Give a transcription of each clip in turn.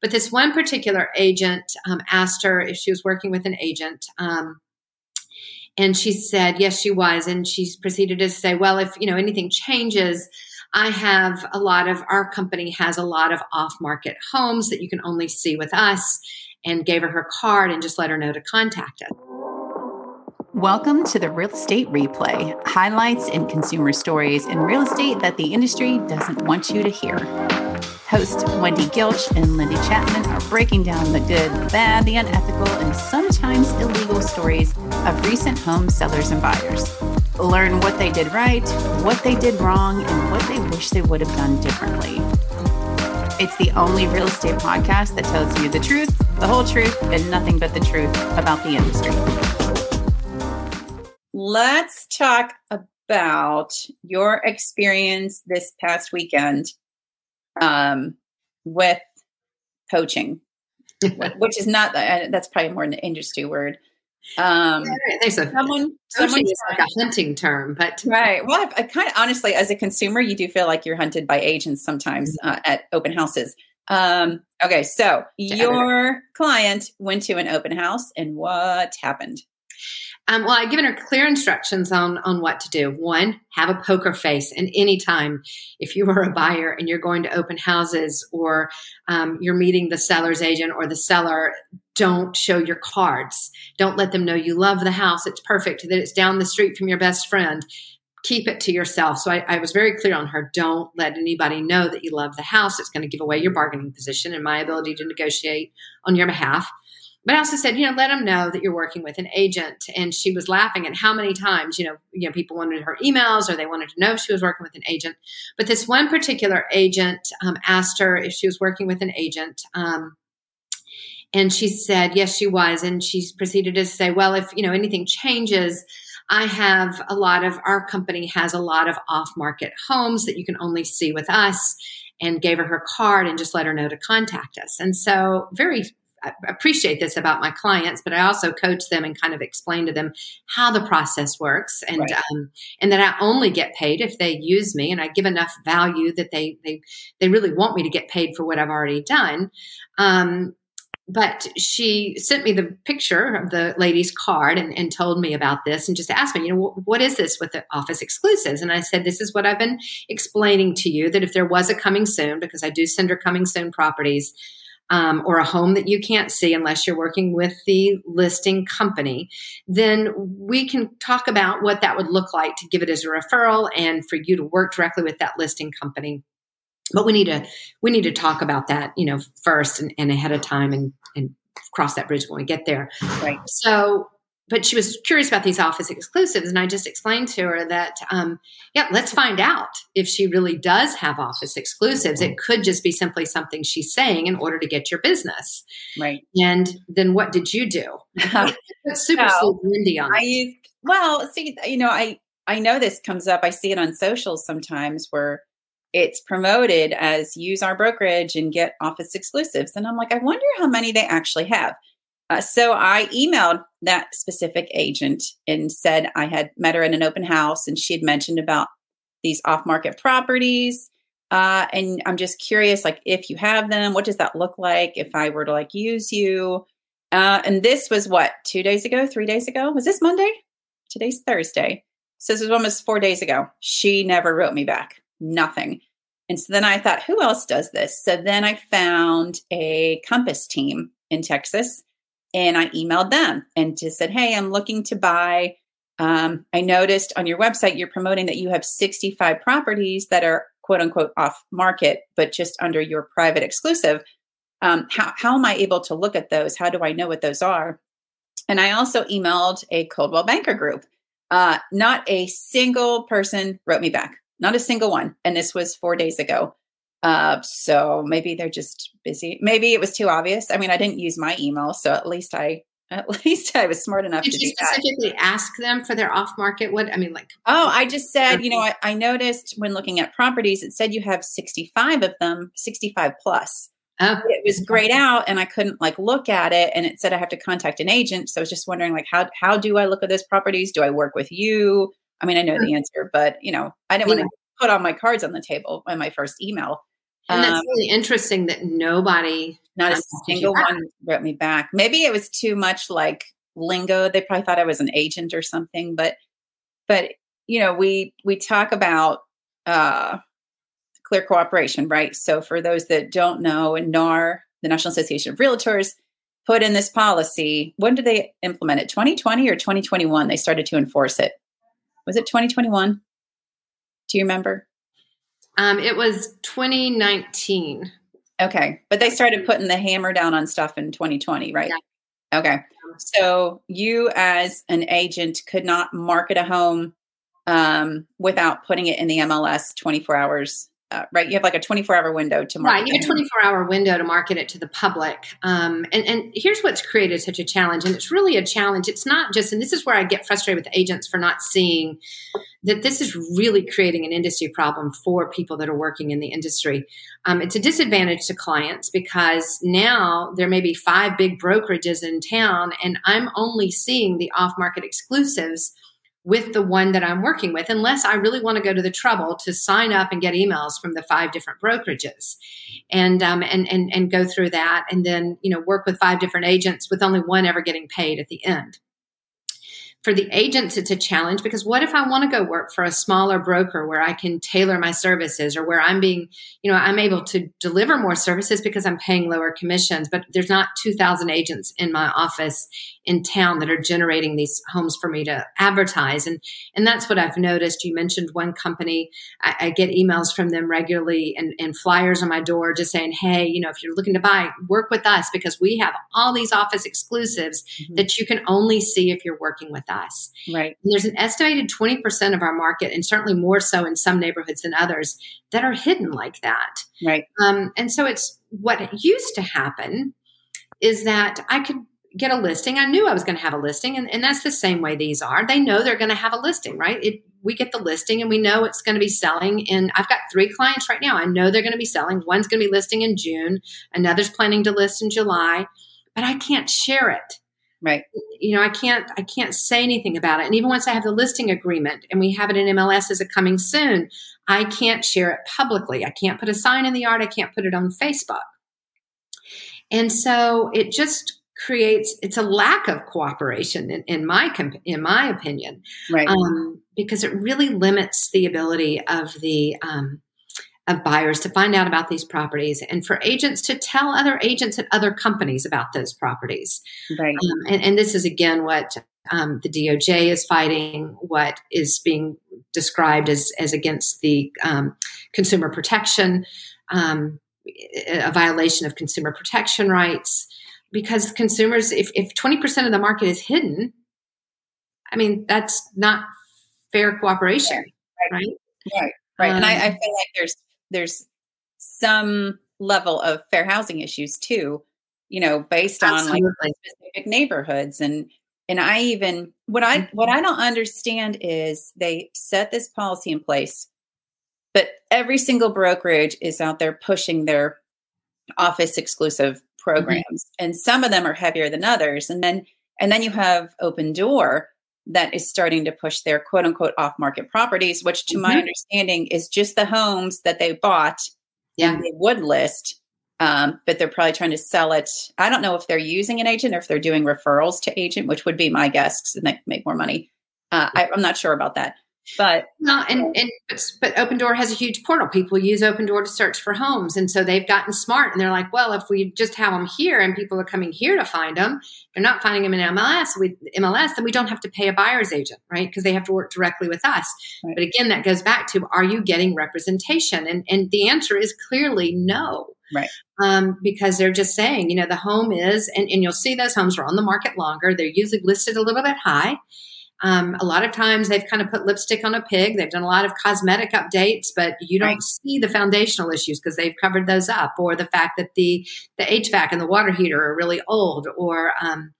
But this one particular agent um, asked her if she was working with an agent. Um, and she said, yes, she was. And she proceeded to say, well, if, you know, anything changes, I have a lot of, our company has a lot of off market homes that you can only see with us and gave her her card and just let her know to contact us. Welcome to the Real Estate Replay highlights and consumer stories in real estate that the industry doesn't want you to hear. Host Wendy Gilch and Lindy Chapman are breaking down the good, the bad, the unethical, and sometimes illegal stories of recent home sellers and buyers. Learn what they did right, what they did wrong, and what they wish they would have done differently. It's the only real estate podcast that tells you the truth, the whole truth, and nothing but the truth about the industry. Let's talk about your experience this past weekend um, with poaching, which is not uh, that's probably more an industry word. Um, there's a someone, someone is like a hunting term, but right. Well, I, I kind of honestly, as a consumer, you do feel like you're hunted by agents sometimes mm-hmm. uh, at open houses. Um, okay, so your client went to an open house, and what happened? Um, well, I've given her clear instructions on on what to do. One, have a poker face, and anytime if you are a buyer and you're going to open houses or um, you're meeting the seller's agent or the seller, don't show your cards. Don't let them know you love the house. It's perfect. That it's down the street from your best friend. Keep it to yourself. So I, I was very clear on her. Don't let anybody know that you love the house. It's going to give away your bargaining position and my ability to negotiate on your behalf. But I also said, you know, let them know that you're working with an agent. And she was laughing at how many times, you know, you know, people wanted her emails or they wanted to know if she was working with an agent. But this one particular agent um, asked her if she was working with an agent. Um, and she said, yes, she was. And she proceeded to say, well, if, you know, anything changes, I have a lot of, our company has a lot of off market homes that you can only see with us and gave her her card and just let her know to contact us. And so very appreciate this about my clients, but I also coach them and kind of explain to them how the process works, and right. um, and that I only get paid if they use me, and I give enough value that they they they really want me to get paid for what I've already done. Um, but she sent me the picture of the lady's card and, and, told me about this and just asked me, you know, what is this with the office exclusives? And I said, this is what I've been explaining to you that if there was a coming soon, because I do send her coming soon properties, um, or a home that you can't see unless you're working with the listing company, then we can talk about what that would look like to give it as a referral and for you to work directly with that listing company. But we need to we need to talk about that, you know, first and, and ahead of time and and cross that bridge when we get there. Right. So but she was curious about these office exclusives and i just explained to her that um, yeah let's find out if she really does have office exclusives. It could just be simply something she's saying in order to get your business. Right. And then what did you do? Super so, Wendy on I, well see you know i i know this comes up i see it on socials sometimes where it's promoted as use our brokerage and get office exclusives and i'm like i wonder how many they actually have uh, so I emailed that specific agent and said I had met her in an open house and she had mentioned about these off market properties. Uh, and I'm just curious, like, if you have them, what does that look like if I were to like use you? Uh, and this was what, two days ago, three days ago? Was this Monday? Today's Thursday. So this was almost four days ago. She never wrote me back, nothing. And so then I thought, who else does this? So then I found a Compass team in Texas and I emailed them and just said, Hey, I'm looking to buy. Um, I noticed on your website you're promoting that you have 65 properties that are quote unquote off market, but just under your private exclusive. Um, how, how am I able to look at those? How do I know what those are? And I also emailed a Coldwell Banker group. Uh, not a single person wrote me back, not a single one. And this was four days ago. Uh, so maybe they're just busy. Maybe it was too obvious. I mean, I didn't use my email, so at least I at least I was smart enough Did to you specifically that. ask them for their off market? What I mean, like oh, I just said, you know, I, I, noticed when looking at properties, it said you have sixty five of them, sixty five plus. Oh. It was grayed out, and I couldn't like look at it, and it said I have to contact an agent. So I was just wondering, like, how how do I look at those properties? Do I work with you? I mean, I know the answer, but you know, I didn't yeah. want to put all my cards on the table in my first email. And that's um, really interesting that nobody, not a single one, wrote me back. Maybe it was too much like lingo. They probably thought I was an agent or something. But, but you know, we we talk about uh, clear cooperation, right? So for those that don't know, NAR, the National Association of Realtors, put in this policy. When did they implement it? 2020 or 2021? They started to enforce it. Was it 2021? Do you remember? Um, it was 2019. Okay. But they started putting the hammer down on stuff in 2020, right? Yeah. Okay. So you, as an agent, could not market a home um, without putting it in the MLS 24 hours uh, right? You have like a 24 hour window to market. Right, you have a 24 hour window to market it to the public. Um, and, and here's what's created such a challenge. And it's really a challenge. It's not just, and this is where I get frustrated with agents for not seeing that this is really creating an industry problem for people that are working in the industry. Um, it's a disadvantage to clients because now there may be five big brokerages in town, and I'm only seeing the off market exclusives with the one that I'm working with, unless I really want to go to the trouble to sign up and get emails from the five different brokerages, and um, and and and go through that, and then you know work with five different agents with only one ever getting paid at the end for the agents, it's a challenge because what if I want to go work for a smaller broker where I can tailor my services or where I'm being, you know, I'm able to deliver more services because I'm paying lower commissions, but there's not 2,000 agents in my office in town that are generating these homes for me to advertise. And, and that's what I've noticed. You mentioned one company, I, I get emails from them regularly and, and flyers on my door just saying, hey, you know, if you're looking to buy, work with us because we have all these office exclusives mm-hmm. that you can only see if you're working with us. Right. And there's an estimated 20% of our market, and certainly more so in some neighborhoods than others, that are hidden like that. Right. Um, and so it's what used to happen is that I could get a listing. I knew I was going to have a listing, and, and that's the same way these are. They know they're going to have a listing, right? It, we get the listing and we know it's going to be selling. And I've got three clients right now. I know they're going to be selling. One's going to be listing in June, another's planning to list in July, but I can't share it right. You know i can't i can't say anything about it. And even once i have the listing agreement and we have it in mls as a coming soon? I can't share it publicly. I can't put a sign in the yard. I can't put it on facebook. And so it just creates it's a lack of cooperation in, in my in my opinion right. um, because it really limits the ability of the um, of buyers to find out about these properties and for agents to tell other agents at other companies about those properties. Right. Um, and, and, this is again what um, the DOJ is fighting, what is being described as, as against the um, consumer protection, um, a violation of consumer protection rights. Because consumers, if, if 20% of the market is hidden, I mean, that's not fair cooperation, right? Right. Right. right. and I, I, um, feel like there's there's some level of fair housing issues too, you know, based Absolutely. on like specific neighborhoods and and I even what I mm-hmm. what I don't understand is they set this policy in place, but every single brokerage is out there pushing their office exclusive mm-hmm. programs, mm-hmm. and some of them are heavier than others. And then and then you have Opendoor, that is starting to push their quote unquote off market properties, which to mm-hmm. my understanding is just the homes that they bought yeah. they would list. Um, but they're probably trying to sell it. I don't know if they're using an agent or if they're doing referrals to agent, which would be my guess because they make more money. Uh, I, I'm not sure about that. But no, and, and but Opendoor has a huge portal. People use Opendoor to search for homes, and so they've gotten smart. And they're like, well, if we just have them here, and people are coming here to find them, they're not finding them in MLS. With MLS, then we don't have to pay a buyer's agent, right? Because they have to work directly with us. Right. But again, that goes back to: Are you getting representation? And and the answer is clearly no. Right. Um, because they're just saying, you know, the home is, and, and you'll see those homes are on the market longer. They're usually listed a little bit high um, a lot of times they've kind of put lipstick on a pig. They've done a lot of cosmetic updates, but you don't right. see the foundational issues because they've covered those up, or the fact that the the HVAC and the water heater are really old, or um,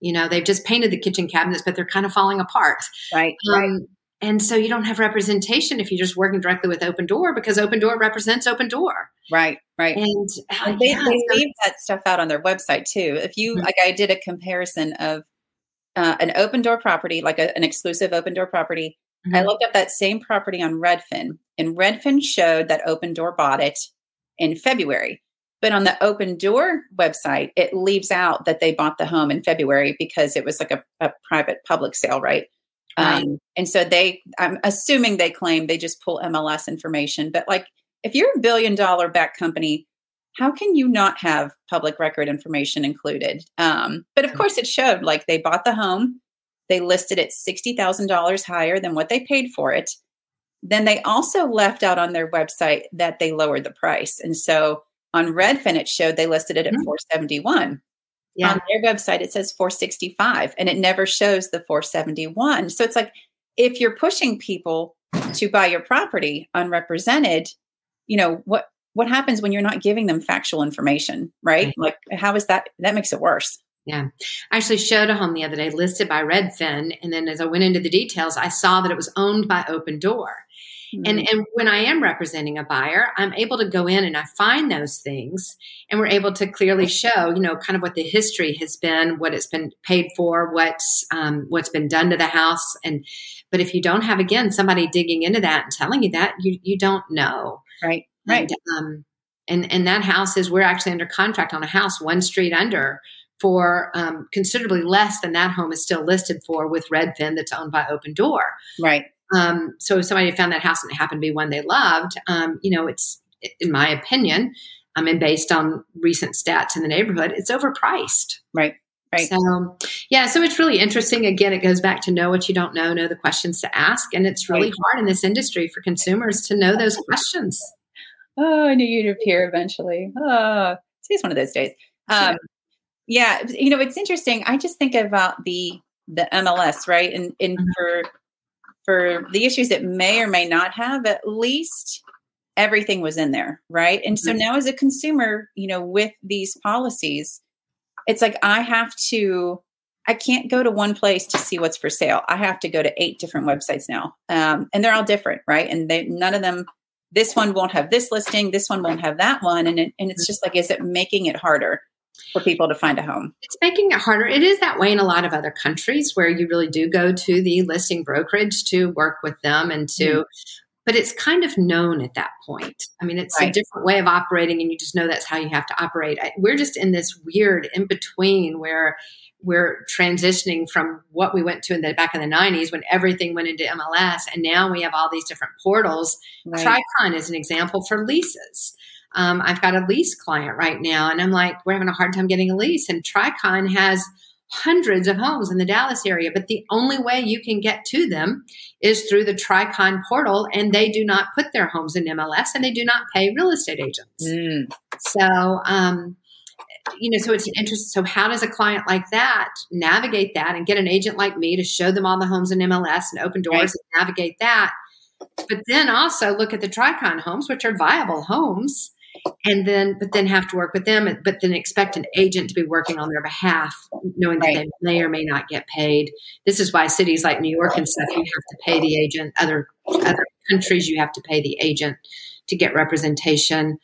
you know they've just painted the kitchen cabinets, but they're kind of falling apart. Right. Um, right. And so you don't have representation if you're just working directly with Opendoor because Opendoor represents Opendoor. Right, right. And, uh, they, yeah, they leave that stuff out on their website too. If you mm-hmm. like, I did a comparison of uh, an Opendoor property, like a, an exclusive Opendoor property. Mm-hmm. I looked up that same property on Redfin, and Redfin showed that Opendoor bought it in February. But on the Opendoor website, it leaves out that they bought the home in February because it was like a, a private public sale, right? Right. Um, and so they, I'm assuming they claim they just pull MLS information. But like, if you're a billion dollar back company, how can you not have public record information included? Um, but of course, it showed like they bought the home, they listed it $60,000 higher than what they paid for it. Then they also left out on their website that they lowered the price. And so on Redfin, it showed they listed it at Mhm. 471. Yeah. On their website, it says 465 and it never shows the 471. So it's like if you're pushing people to buy your property unrepresented, you know, what what happens when you're not giving them factual information, right? Right. Like how is that that makes it worse. Yeah. I actually showed a home the other day listed by Redfin. And then as I went into the details, I saw that it was owned by Opendoor. And, and when I am representing a buyer, I'm able to go in and I find those things, and we're able to clearly show, you know, kind of what the history has been, what it's been paid for, what's um, what's been done to the house, and but if you don't have again somebody digging into that and telling you that, you you don't know. right. Right. And, um, and and that house is we're actually under contract on a house one street under for um, considerably less than that home is still listed for with Redfin that's owned by Opendoor. Right. Um, so if somebody found that house and it happened to be one they loved, um, you know, it's in my opinion, I mean, based on recent stats in the neighborhood, it's overpriced. Right. Right. So, yeah, so it's really interesting. Again, it goes back to know what you don't know, know the questions to ask. And it's really Right. hard in this industry for consumers to know those questions. Oh, I knew you'd appear eventually. Oh, today's one of those days. Um, yeah, you know, it's interesting. I just think about the the MLS, right? And and Mhm. for for the issues that may or may not have, at least everything was in there, right? And so Mhm. now as a consumer, you know, with these policies, it's like I have to I can't go to one place to see what's for sale. I have to go to eight different websites now. Um, and they're all different, right? And they none of them this one won't have this listing, this one won't have that one. And, it, and it's just like, is it making it harder for people to find a home? It's making it harder. It is that way in a lot of other countries where you really do go to the listing brokerage to work with them and to, Mhm. But it's kind of known at that point. I mean, it's a different way of operating and you just know that's how you have to operate. I, we're just in this weird in between where we're transitioning from what we went to in the back in the 90s when everything went into MLS and now we have all these different portals Tricon is an example for leases. Um, I've got a lease client right now, and I'm like, we're having a hard time getting a lease. And Tricon has hundreds of homes in the Dallas area, but the only way you can get to them is through the Tricon portal, and they do not put their homes in MLS and they do not pay real estate agents. Mm, So, um, you know, so it's interesting. So, how does a client like that navigate that and get an agent like me to show them all the homes in MLS and Opendoor's Right. and navigate that? But then also look at the Tricon homes, which are viable homes, and then, but then have to work with them, but then expect an agent to be working on their behalf, knowing that Right. they may or may not get paid. This is why cities like New York and stuff, you have to pay the agent. Other other countries, you have to pay the agent to get representation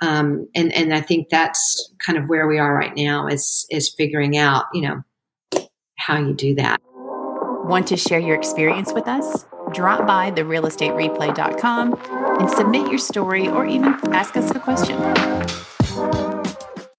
um, and and I think that's kind of where we are right now is is figuring out you know how you do that. Want to share your experience with us? Drop by therealestatereplay.com and submit your story or even ask us a question.